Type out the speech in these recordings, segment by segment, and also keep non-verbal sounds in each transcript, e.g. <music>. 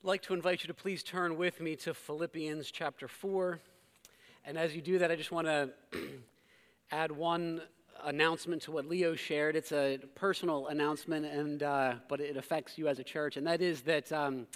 I'd like to invite you to please turn with me to Philippians chapter 4. And as you do that, I just want <clears throat> to add one announcement to what Leo shared. It's a personal announcement, and, uh, but it affects you as a church, and that is that um,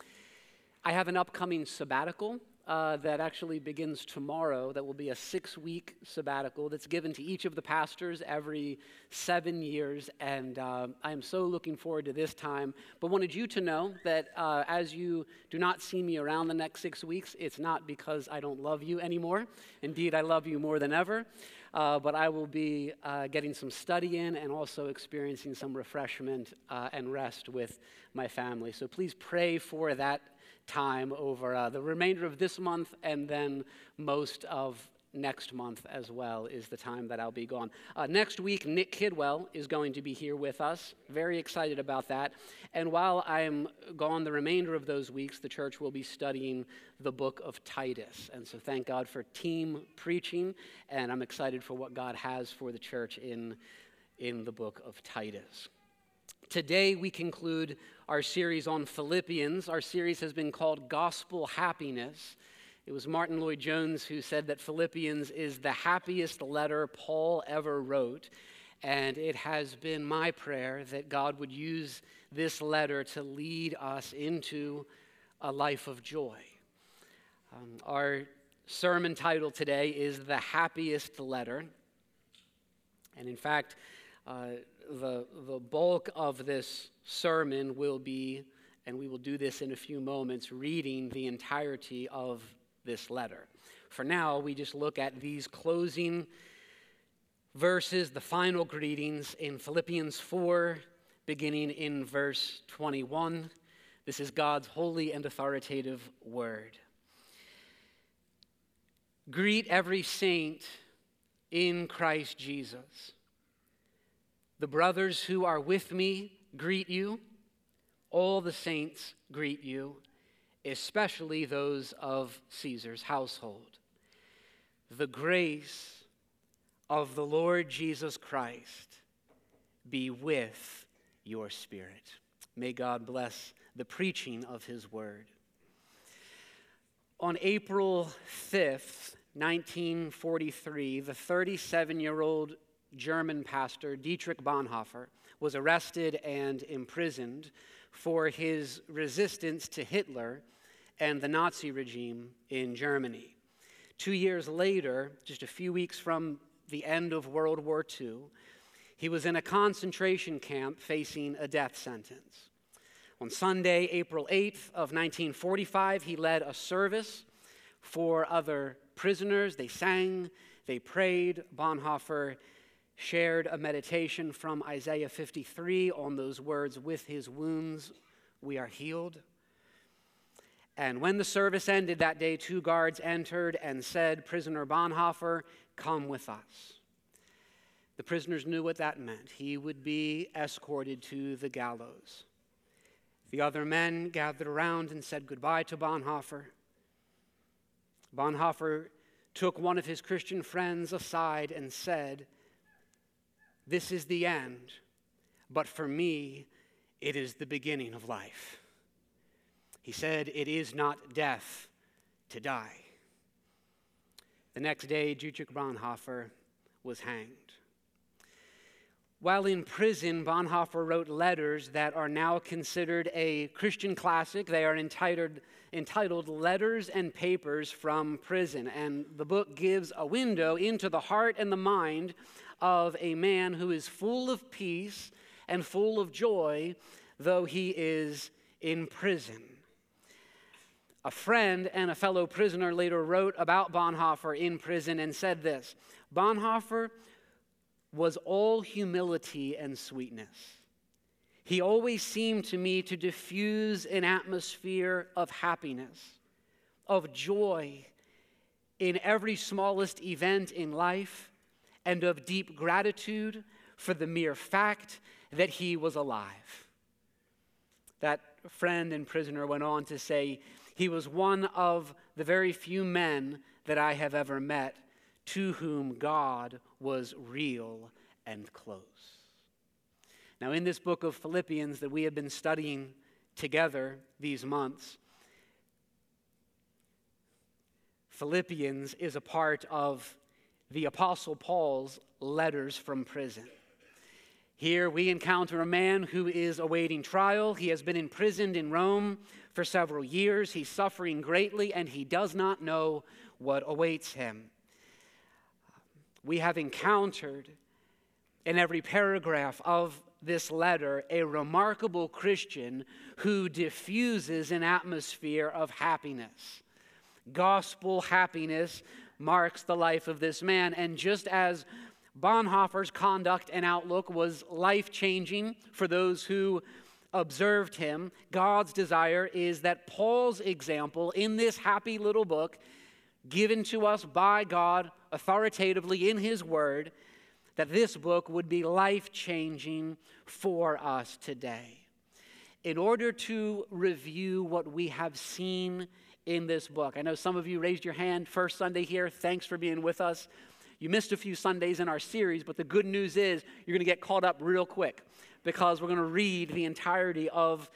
I have an upcoming sabbatical uh, that actually begins tomorrow, that will be a six week sabbatical that's given to each of the pastors every seven years. And uh, I am so looking forward to this time. But wanted you to know that uh, as you do not see me around the next six weeks, it's not because I don't love you anymore. Indeed, I love you more than ever. Uh, but I will be uh, getting some study in and also experiencing some refreshment and rest with my family. So please pray for that time over uh, the remainder of this month and then most of next month as well is the time that I'll be gone. Uh, next week, Nick Kidwell is going to be here with us. Very excited about that. And while I'm gone the remainder of those weeks, the church will be studying the book of Titus. And so thank God for team preaching, and I'm excited for what God has for the church in, in the book of Titus. Today, we conclude our series on Philippians. Our series has been called Gospel Happiness. It was Martyn Lloyd-Jones who said that Philippians is the happiest letter Paul ever wrote. And it has been my prayer that God would use this letter to lead us into a life of joy. Um, our sermon title today is The Happiest Letter. And in fact, uh, the, the bulk of this sermon will be, and we will do this in a few moments, reading the entirety of this letter. For now, we just look at these closing verses, the final greetings in Philippians 4, beginning in verse 21. This is God's holy and authoritative word. Greet every saint in Christ Jesus. The brothers who are with me greet you. All the saints greet you, especially those of Caesar's household. The grace of the Lord Jesus Christ be with your spirit. May God bless the preaching of his word. On April 5th, 1943, the 37 year old German pastor Dietrich Bonhoeffer was arrested and imprisoned for his resistance to Hitler and the Nazi regime in Germany. Two years later, just a few weeks from the end of World War II, he was in a concentration camp facing a death sentence. On Sunday, April 8th of 1945, he led a service for other prisoners. They sang, they prayed. Bonhoeffer shared a meditation from Isaiah 53 on those words, With his wounds we are healed. And when the service ended that day, two guards entered and said, Prisoner Bonhoeffer, come with us. The prisoners knew what that meant. He would be escorted to the gallows. The other men gathered around and said goodbye to Bonhoeffer. Bonhoeffer took one of his Christian friends aside and said, this is the end, but for me, it is the beginning of life. He said, It is not death to die. The next day, Dietrich Bonhoeffer was hanged. While in prison, Bonhoeffer wrote letters that are now considered a Christian classic. They are entitled, entitled Letters and Papers from Prison. And the book gives a window into the heart and the mind of a man who is full of peace and full of joy, though he is in prison. A friend and a fellow prisoner later wrote about Bonhoeffer in prison and said this Bonhoeffer was all humility and sweetness. He always seemed to me to diffuse an atmosphere of happiness, of joy in every smallest event in life and of deep gratitude for the mere fact that he was alive. That friend and prisoner went on to say, He was one of the very few men that I have ever met to whom God was real and close. Now, in this book of Philippians that we have been studying together these months, Philippians is a part of the Apostle Paul's letters from prison. Here we encounter a man who is awaiting trial. He has been imprisoned in Rome for several years. He's suffering greatly and he does not know what awaits him. We have encountered in every paragraph of this letter a remarkable Christian who diffuses an atmosphere of happiness. Gospel happiness marks the life of this man. And just as Bonhoeffer's conduct and outlook was life changing for those who observed him, God's desire is that Paul's example in this happy little book, given to us by God authoritatively in his word, that this book would be life changing for us today. In order to review what we have seen in this book, I know some of you raised your hand first Sunday here. Thanks for being with us. You missed a few Sundays in our series, but the good news is you're going to get caught up real quick because we're going to read the entirety of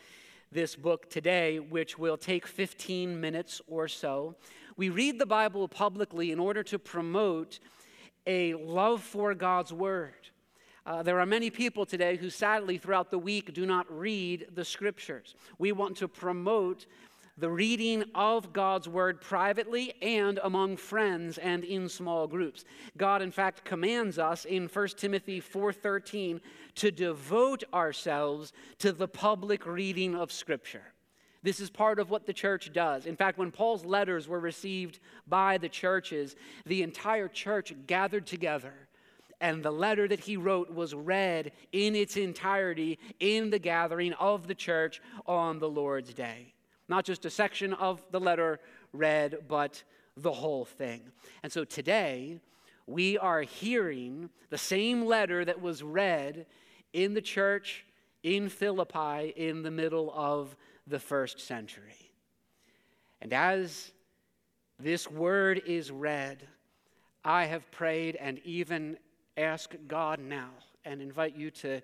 this book today, which will take 15 minutes or so. We read the Bible publicly in order to promote a love for God's Word. Uh, there are many people today who sadly throughout the week do not read the scriptures. We want to promote the reading of God's word privately and among friends and in small groups. God in fact commands us in 1 Timothy 4:13 to devote ourselves to the public reading of scripture. This is part of what the church does. In fact, when Paul's letters were received by the churches, the entire church gathered together and the letter that he wrote was read in its entirety in the gathering of the church on the Lord's day. Not just a section of the letter read, but the whole thing. And so today, we are hearing the same letter that was read in the church in Philippi in the middle of the first century. And as this word is read, I have prayed and even ask God now and invite you to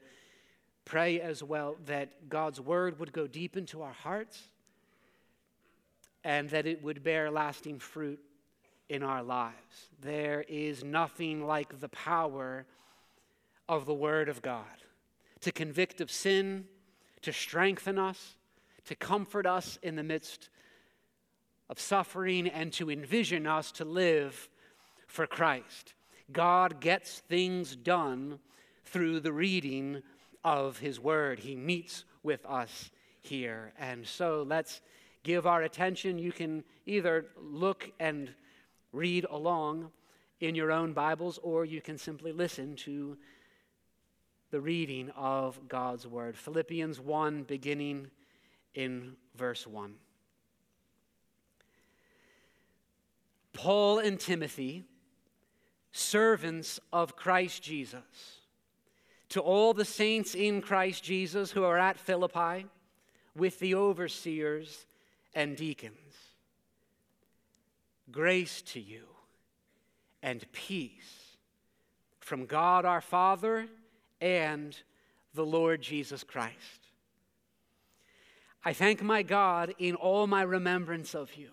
pray as well that God's word would go deep into our hearts and that it would bear lasting fruit in our lives. There is nothing like the power of the Word of God to convict of sin, to strengthen us, to comfort us in the midst of suffering, and to envision us to live for Christ. God gets things done through the reading of His Word. He meets with us here. And so let's give our attention. You can either look and read along in your own Bibles, or you can simply listen to the reading of God's Word. Philippians 1, beginning in verse 1. Paul and Timothy, servants of Christ Jesus, to all the saints in Christ Jesus who are at Philippi, with the overseers and deacons. Grace to you and peace from God our Father and the Lord Jesus Christ. I thank my God in all my remembrance of you,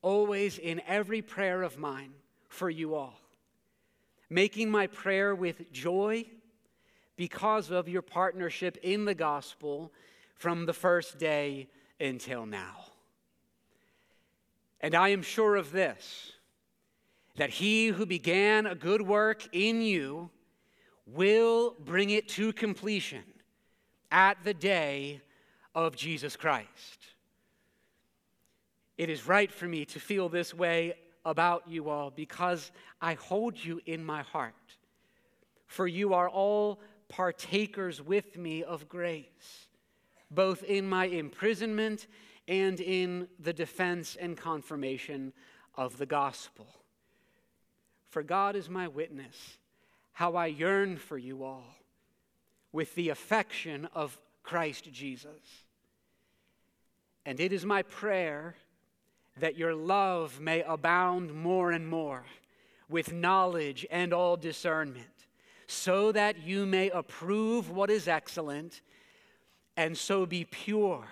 always in every prayer of mine for you all, making my prayer with joy because of your partnership in the gospel from the first day until now. And I am sure of this that he who began a good work in you will bring it to completion at the day of Jesus Christ. It is right for me to feel this way about you all because I hold you in my heart. For you are all partakers with me of grace both in my imprisonment and in the defense and confirmation of the gospel. For God is my witness, how I yearn for you all with the affection of Christ Jesus. And it is my prayer that your love may abound more and more with knowledge and all discernment, so that you may approve what is excellent and so be pure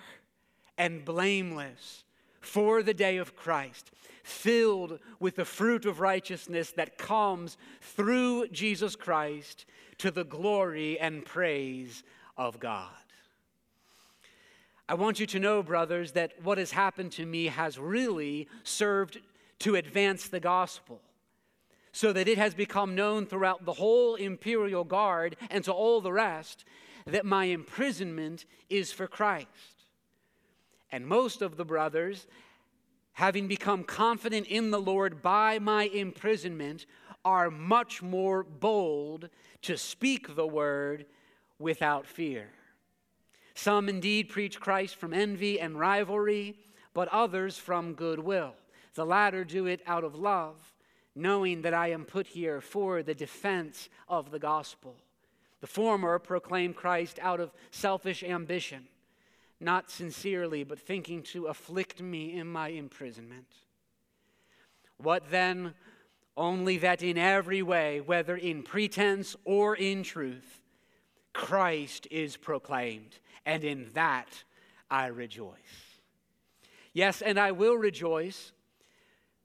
and blameless for the day of Christ, filled with the fruit of righteousness that comes through Jesus Christ to the glory and praise of God. I want you to know, brothers, that what has happened to me has really served to advance the gospel so that it has become known throughout the whole imperial guard and to all the rest that my imprisonment is for Christ. And most of the brothers, having become confident in the Lord by my imprisonment, are much more bold to speak the word without fear. Some indeed preach Christ from envy and rivalry, but others from goodwill. The latter do it out of love, knowing that I am put here for the defense of the gospel. The former proclaim Christ out of selfish ambition not sincerely, but thinking to afflict me in my imprisonment. What then? Only that in every way, whether in pretense or in truth, Christ is proclaimed, and in that I rejoice. Yes, and I will rejoice,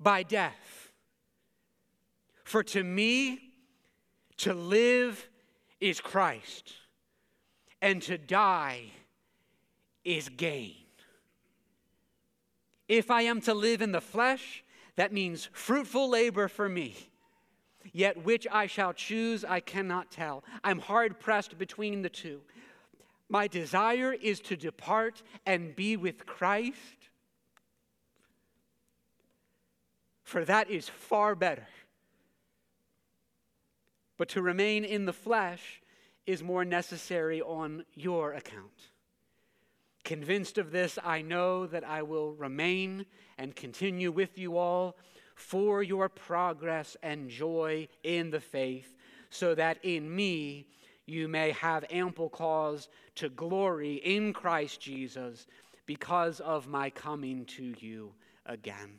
by death. For to me, to live is Christ, and to die is gain. If I am to live in the flesh, that means fruitful labor for me. Yet which I shall choose, I cannot tell. I'm hard pressed between the two. My desire is to depart and be with Christ, for that is far better. But to remain in the flesh is more necessary on your account. Convinced of this, I know that I will remain and continue with you all for your progress and joy in the faith, so that in me you may have ample cause to glory in Christ Jesus because of my coming to you again.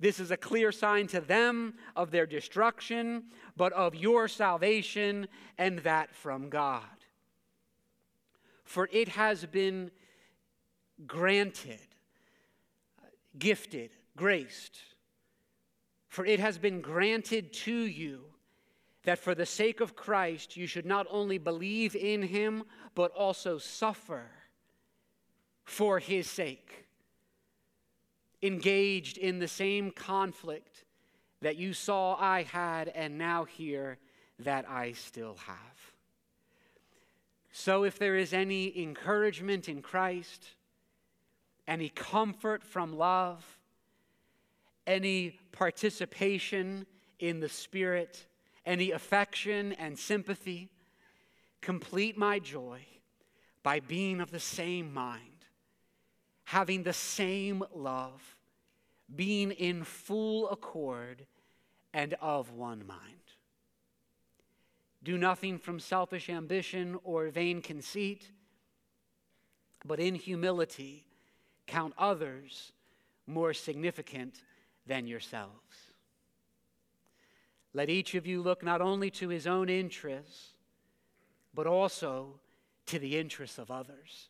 This is a clear sign to them of their destruction, but of your salvation, and that from God for it has been granted, gifted, graced. For it has been granted to you that for the sake of Christ you should not only believe in him, but also suffer for his sake. Engaged in the same conflict that you saw I had and now hear that I still have. So, if there is any encouragement in Christ, any comfort from love, any participation in the Spirit, any affection and sympathy, complete my joy by being of the same mind, having the same love, being in full accord and of one mind. Do nothing from selfish ambition or vain conceit, but in humility count others more significant than yourselves. Let each of you look not only to his own interests, but also to the interests of others.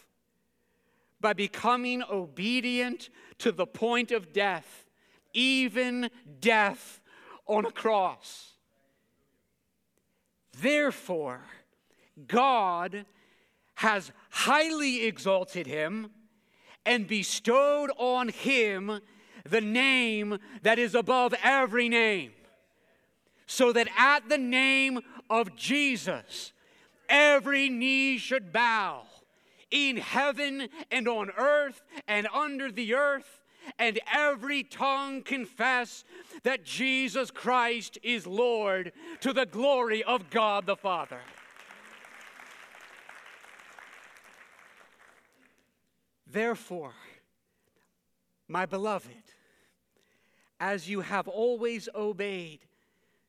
by becoming obedient to the point of death, even death on a cross. Therefore, God has highly exalted him and bestowed on him the name that is above every name, so that at the name of Jesus, every knee should bow in heaven and on earth and under the earth, and every tongue confess that Jesus Christ is Lord to the glory of God the Father. Therefore, my beloved, as you have always obeyed,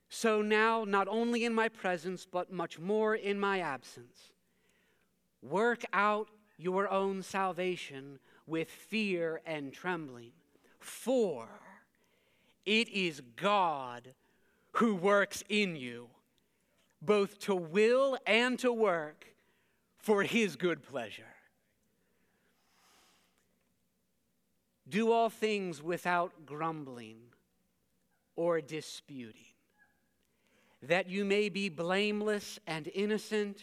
so now, not only in my presence, but much more in my absence, work out your own salvation with fear and trembling. For it is God who works in you, both to will and to work for his good pleasure. Do all things without grumbling or disputing, that you may be blameless and innocent,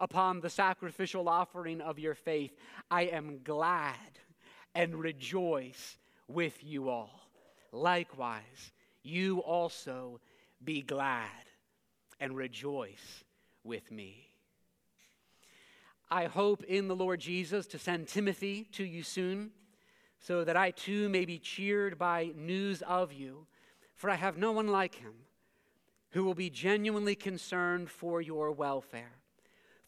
upon the sacrificial offering of your faith, I am glad and rejoice with you all. Likewise, you also be glad and rejoice with me. I hope in the Lord Jesus to send Timothy to you soon so that I too may be cheered by news of you. For I have no one like him who will be genuinely concerned for your welfare.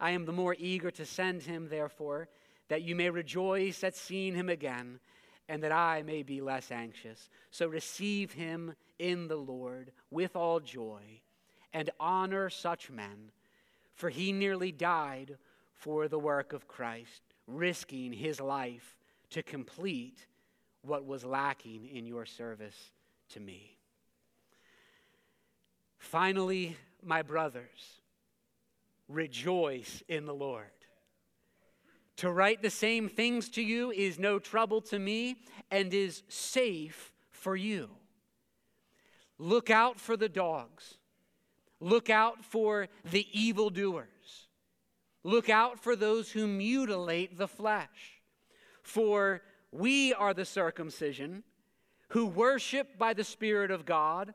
I am the more eager to send him, therefore, that you may rejoice at seeing him again, and that I may be less anxious. So receive him in the Lord with all joy, and honor such men, for he nearly died for the work of Christ, risking his life to complete what was lacking in your service to me. Finally, my brothers, rejoice in the Lord. To write the same things to you is no trouble to me and is safe for you. Look out for the dogs. Look out for the evildoers. Look out for those who mutilate the flesh. For we are the circumcision who worship by the Spirit of God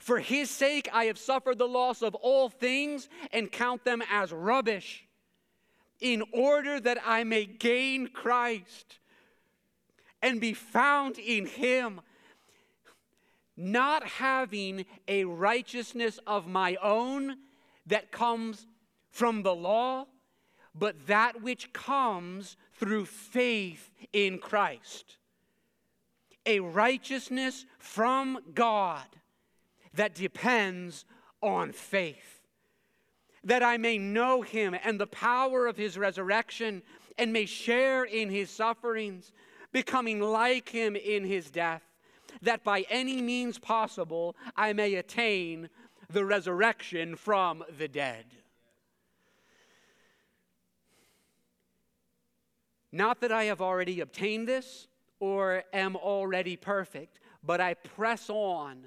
For his sake, I have suffered the loss of all things and count them as rubbish, in order that I may gain Christ and be found in him, not having a righteousness of my own that comes from the law, but that which comes through faith in Christ. A righteousness from God that depends on faith. That I may know him and the power of his resurrection and may share in his sufferings, becoming like him in his death, that by any means possible I may attain the resurrection from the dead. Not that I have already obtained this or am already perfect, but I press on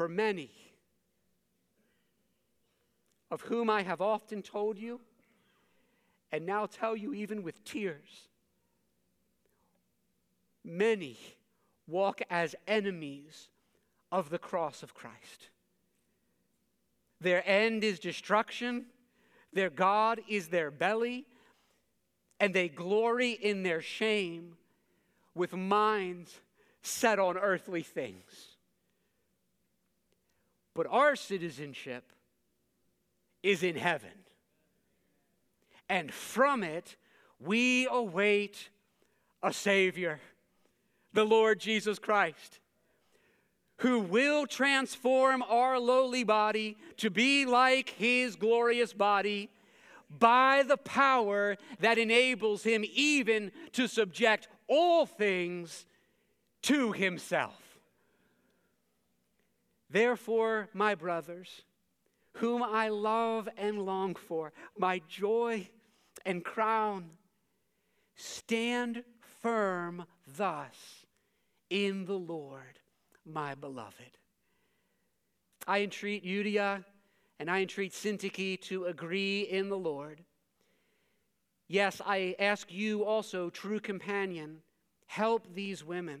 For many, of whom I have often told you, and now tell you even with tears, many walk as enemies of the cross of Christ. Their end is destruction, their God is their belly, and they glory in their shame with minds set on earthly things. But our citizenship is in heaven. And from it, we await a Savior, the Lord Jesus Christ who will transform our lowly body to be like his glorious body by the power that enables him even to subject all things to himself. Therefore, my brothers, whom I love and long for, my joy and crown, stand firm thus in the Lord my beloved. I entreat Euodia and I entreat Syntyche to agree in the Lord. Yes, I ask you also, true companion, help these women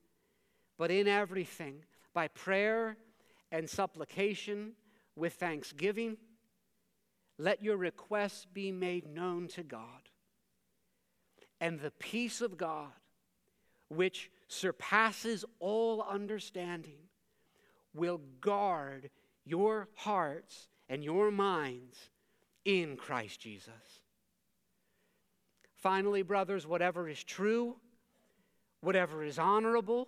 but in everything, by prayer and supplication with thanksgiving, let your requests be made known to God. And the peace of God, which surpasses all understanding, will guard your hearts and your minds in Christ Jesus. Finally, brothers, whatever is true, whatever is honorable,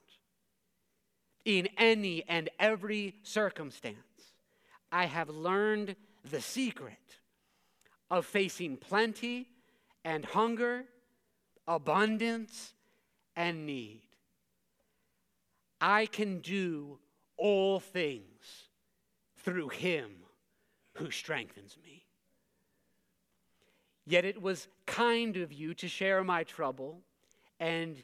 in any and every circumstance. I have learned the secret of facing plenty and hunger, abundance and need. I can do all things through him who strengthens me. Yet it was kind of you to share my trouble and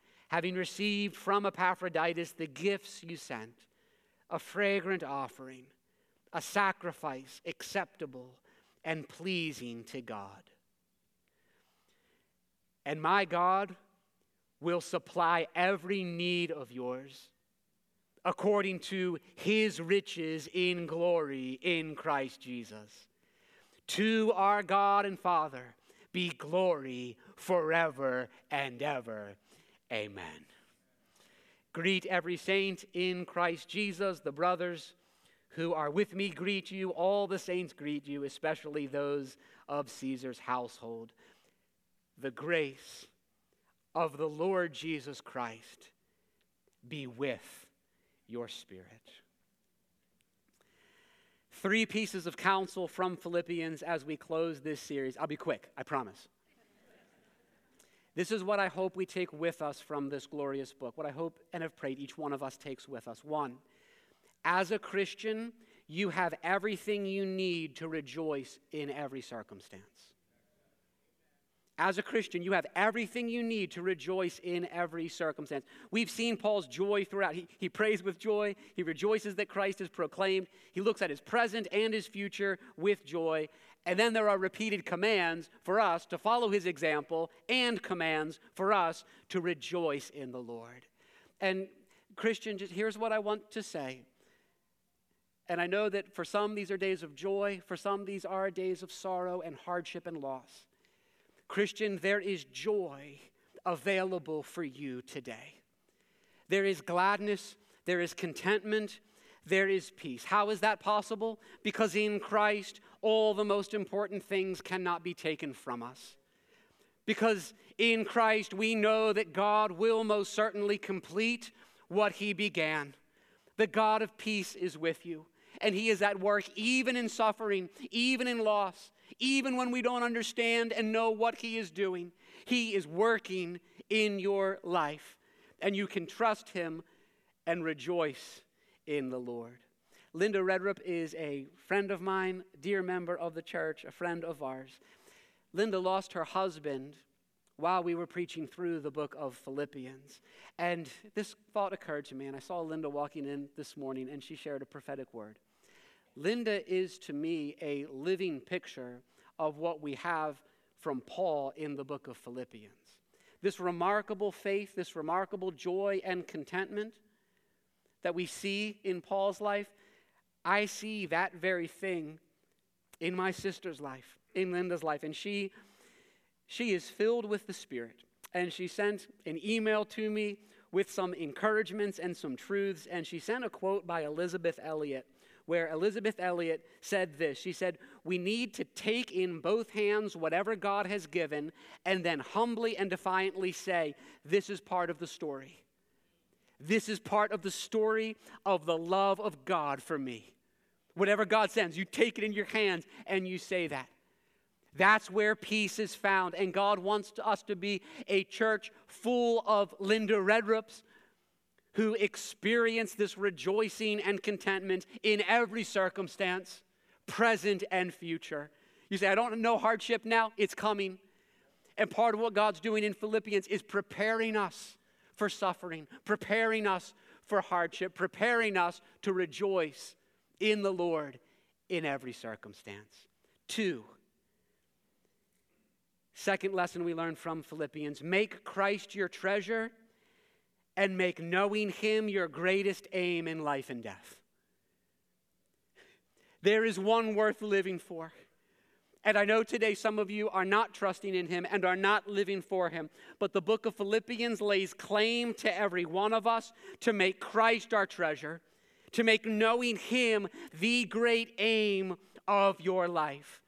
having received from Epaphroditus the gifts you sent, a fragrant offering, a sacrifice acceptable and pleasing to God. And my God will supply every need of yours according to his riches in glory in Christ Jesus. To our God and Father be glory forever and ever. Amen. Greet every saint in Christ Jesus. The brothers who are with me greet you. All the saints greet you, especially those of Caesar's household. The grace of the Lord Jesus Christ be with your spirit. Three pieces of counsel from Philippians as we close this series. I'll be quick, I promise. This is what I hope we take with us from this glorious book, what I hope and have prayed each one of us takes with us. One, as a Christian, you have everything you need to rejoice in every circumstance. As a Christian, you have everything you need to rejoice in every circumstance. We've seen Paul's joy throughout. He, he prays with joy. He rejoices that Christ is proclaimed. He looks at his present and his future with joy. And then there are repeated commands for us to follow his example and commands for us to rejoice in the Lord. And Christian, just here's what I want to say. And I know that for some these are days of joy, for some these are days of sorrow and hardship and loss. Christian, there is joy available for you today. There is gladness, there is contentment, there is peace. How is that possible? Because in Christ, all the most important things cannot be taken from us. Because in Christ, we know that God will most certainly complete what He began. The God of peace is with you, and He is at work even in suffering, even in loss, even when we don't understand and know what He is doing. He is working in your life, and you can trust Him and rejoice in the Lord. Linda Redrup is a friend of mine, dear member of the church, a friend of ours. Linda lost her husband while we were preaching through the book of Philippians. And this thought occurred to me, and I saw Linda walking in this morning, and she shared a prophetic word. Linda is to me a living picture of what we have from Paul in the book of Philippians. This remarkable faith, this remarkable joy and contentment that we see in Paul's life, I see that very thing in my sister's life, in Linda's life. And she, she is filled with the Spirit. And she sent an email to me with some encouragements and some truths, and she sent a quote by Elisabeth Elliot, where Elisabeth Elliot said this She said, We need to take in both hands whatever God has given and then humbly and defiantly say, This is part of the story. This is part of the story of the love of God for me. Whatever God sends, you take it in your hands and you say that. That's where peace is found. And God wants us to be a church full of Linda Redrups who experience this rejoicing and contentment in every circumstance, present and future. You say, I don't know hardship now, it's coming. And part of what God's doing in Philippians is preparing us for suffering, preparing us for hardship, preparing us to rejoice in the Lord in every circumstance. Two, second lesson we learn from Philippians make Christ your treasure and make knowing Him your greatest aim in life and death. There is one worth living for. And I know today some of you are not trusting in him and are not living for him. But the book of Philippians lays claim to every one of us to make Christ our treasure, to make knowing him the great aim of your life.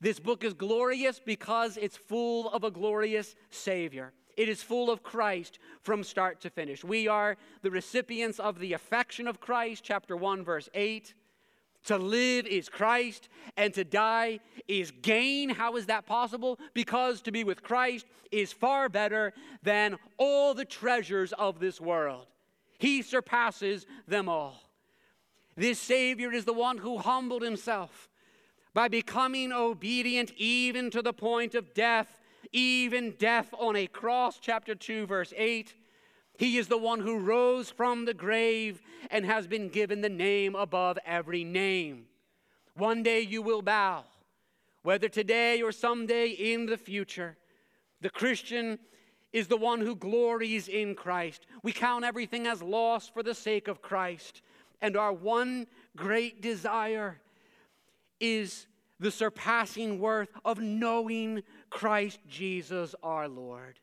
This book is glorious because it's full of a glorious Savior. It is full of Christ from start to finish. We are the recipients of the affection of Christ, chapter 1, verse 8. To live is Christ, and to die is gain. How is that possible? Because to be with Christ is far better than all the treasures of this world. He surpasses them all. This Savior is the one who humbled himself by becoming obedient even to the point of death, even death on a cross. Chapter 2, verse 8. He is the one who rose from the grave and has been given the name above every name. One day you will bow, whether today or someday in the future. The Christian is the one who glories in Christ. We count everything as loss for the sake of Christ. And our one great desire is the surpassing worth of knowing Christ Jesus our Lord.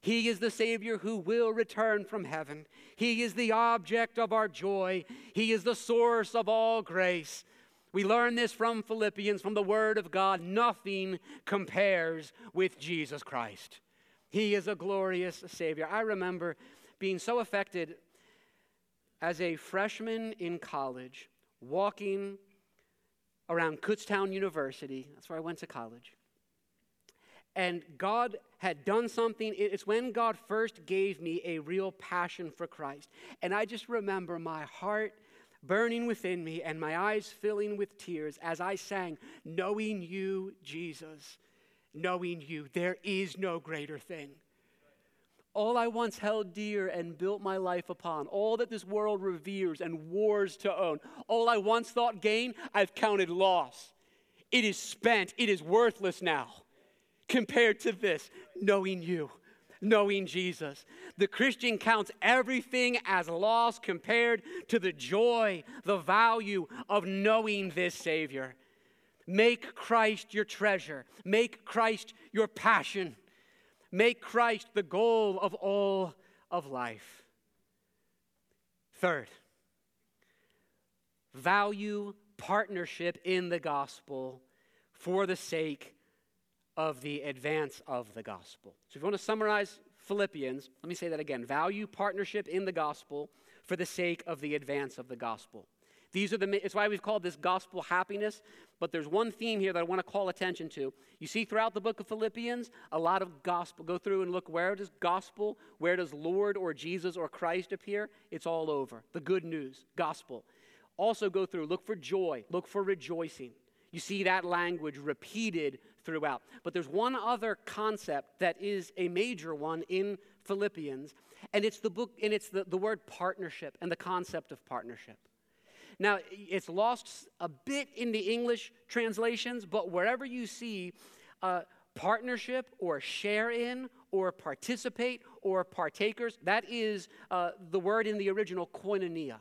He is the Savior who will return from heaven. He is the object of our joy. He is the source of all grace. We learn this from Philippians, from the Word of God. Nothing compares with Jesus Christ. He is a glorious Savior. I remember being so affected as a freshman in college, walking around Kutztown University. That's where I went to college and God had done something. It's when God first gave me a real passion for Christ. And I just remember my heart burning within me and my eyes filling with tears as I sang, Knowing you, Jesus, knowing you, there is no greater thing. All I once held dear and built my life upon, all that this world reveres and wars to own, all I once thought gain, I've counted loss. It is spent, it is worthless now compared to this knowing you, knowing Jesus. The Christian counts everything as loss compared to the joy, the value of knowing this Savior. Make Christ your treasure, make Christ your passion, make Christ the goal of all of life. Third, value partnership in the gospel for the sake of the advance of the gospel. So, if you want to summarize Philippians, let me say that again value partnership in the gospel for the sake of the advance of the gospel. These are the, it's why we've called this gospel happiness, but there's one theme here that I want to call attention to. You see throughout the book of Philippians, a lot of gospel. Go through and look where does gospel, where does Lord or Jesus or Christ appear? It's all over. The good news, gospel. Also go through, look for joy, look for rejoicing. You see that language repeated throughout. But there's one other concept that is a major one in Philippians, and it's the book, and it's the, the word partnership and the concept of partnership. Now, it's lost a bit in the English translations, but wherever you see uh, partnership or share in or participate or partakers, that is uh, the word in the original koinonia.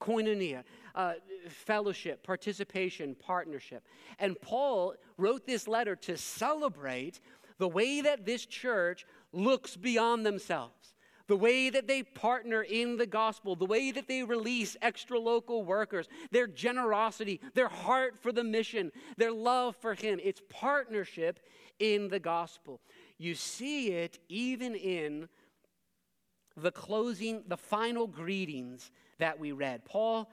Koinonia uh, fellowship, participation, partnership. And Paul wrote this letter to celebrate the way that this church looks beyond themselves the way that they partner in the gospel, the way that they release extra local workers, their generosity, their heart for the mission, their love for Him. It's partnership in the gospel. You see it even in the closing, the final greetings that we read. Paul,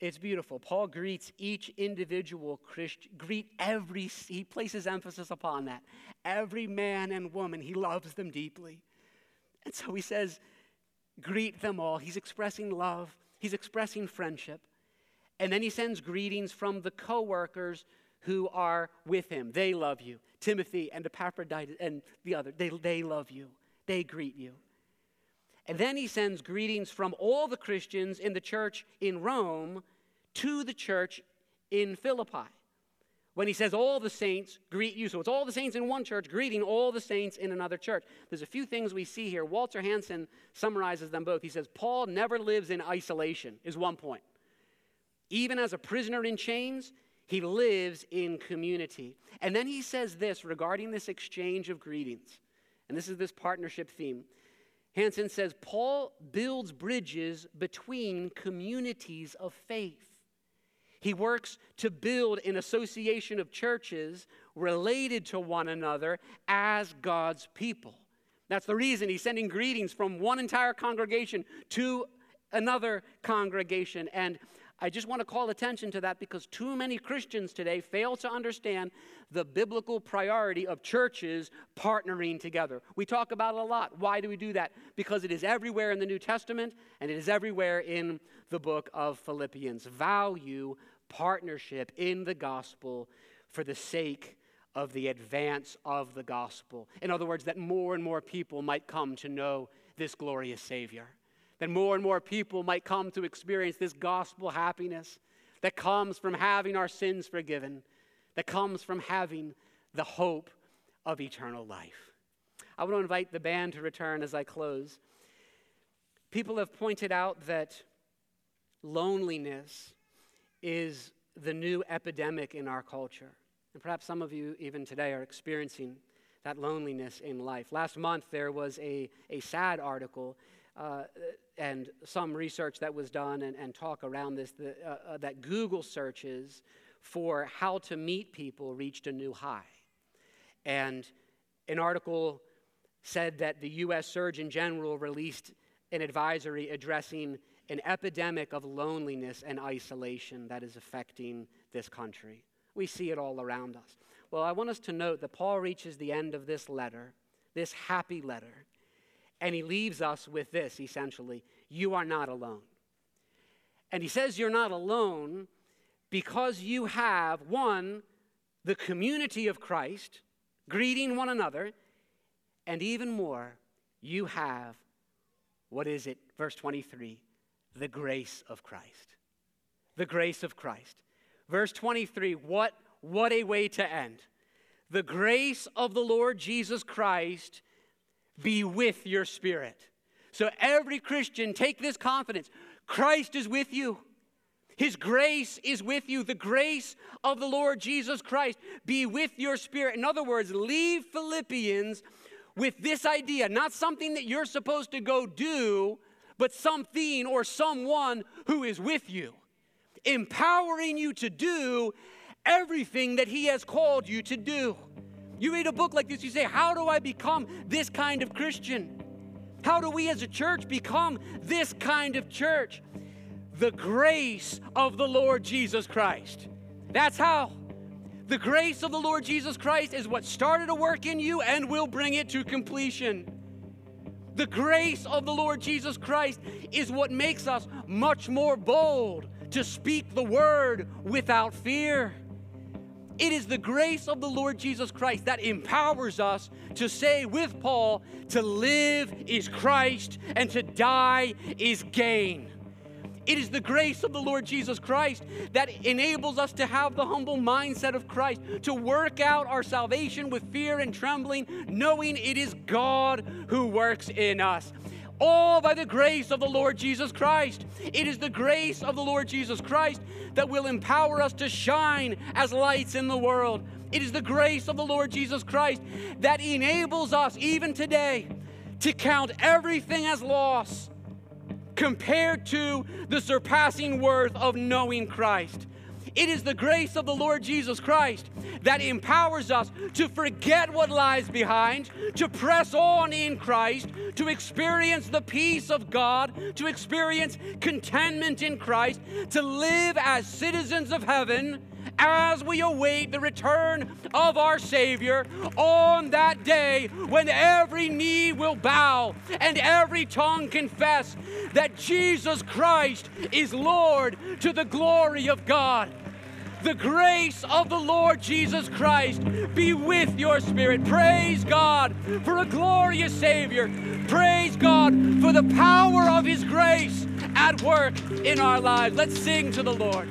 it's beautiful. Paul greets each individual Christian, greet every, he places emphasis upon that. Every man and woman, he loves them deeply. And so he says, greet them all. He's expressing love, he's expressing friendship. And then he sends greetings from the co workers who are with him. They love you. Timothy and Epaphroditus and the other, they, they love you. They greet you. And then he sends greetings from all the Christians in the church in Rome to the church in Philippi. When he says all the saints greet you. So it's all the saints in one church greeting all the saints in another church. There's a few things we see here. Walter Hansen summarizes them both. He says, Paul never lives in isolation, is one point. Even as a prisoner in chains, he lives in community. And then he says this regarding this exchange of greetings. And this is this partnership theme. Hansen says Paul builds bridges between communities of faith. He works to build an association of churches related to one another as God's people. That's the reason he's sending greetings from one entire congregation to another congregation. And I just want to call attention to that because too many Christians today fail to understand the biblical priority of churches partnering together. We talk about it a lot. Why do we do that? Because it is everywhere in the New Testament and it is everywhere in the book of Philippians. Value partnership in the gospel for the sake of the advance of the gospel. In other words, that more and more people might come to know this glorious Savior that more and more people might come to experience this gospel happiness that comes from having our sins forgiven, that comes from having the hope of eternal life. I want to invite the band to return as I close. People have pointed out that loneliness is the new epidemic in our culture. And perhaps some of you, even today, are experiencing that loneliness in life. Last month, there was a, a sad article uh, and some research that was done and, and talk around this uh, uh, that Google searches for how to meet people reached a new high. And an article said that the U.S. Surgeon General released an advisory addressing an epidemic of loneliness and isolation that is affecting this country. We see it all around us. Well, I want us to note that Paul reaches the end of this letter, this happy letter, and he leaves us with this essentially you are not alone. And he says you're not alone because you have, one, the community of Christ, greeting one another, and even more, you have, what is it? Verse 23 the grace of Christ. The grace of Christ. Verse 23, what, what a way to end. The grace of the Lord Jesus Christ be with your spirit. So, every Christian, take this confidence Christ is with you. His grace is with you. The grace of the Lord Jesus Christ be with your spirit. In other words, leave Philippians with this idea, not something that you're supposed to go do, but something or someone who is with you, empowering you to do everything that He has called you to do. You read a book like this, you say, How do I become this kind of Christian? How do we as a church become this kind of church? The grace of the Lord Jesus Christ. That's how. The grace of the Lord Jesus Christ is what started a work in you and will bring it to completion. The grace of the Lord Jesus Christ is what makes us much more bold to speak the word without fear. It is the grace of the Lord Jesus Christ that empowers us to say with Paul, to live is Christ and to die is gain. It is the grace of the Lord Jesus Christ that enables us to have the humble mindset of Christ, to work out our salvation with fear and trembling, knowing it is God who works in us all by the grace of the Lord Jesus Christ. It is the grace of the Lord Jesus Christ that will empower us to shine as lights in the world. It is the grace of the Lord Jesus Christ that enables us, even today, to count everything as loss compared to the surpassing worth of knowing Christ. It is the grace of the Lord Jesus Christ that empowers us to forget what lies behind, to press on in Christ, to experience the peace of God, to experience contentment in Christ, to live as citizens of heaven as we await the return of our Savior on that day when every knee will bow and every tongue confess that Jesus Christ is Lord to the glory of God. The grace of the Lord Jesus Christ be with your spirit. Praise God for a glorious Savior. Praise God for the power of His grace at work in our lives. Let's sing to the Lord.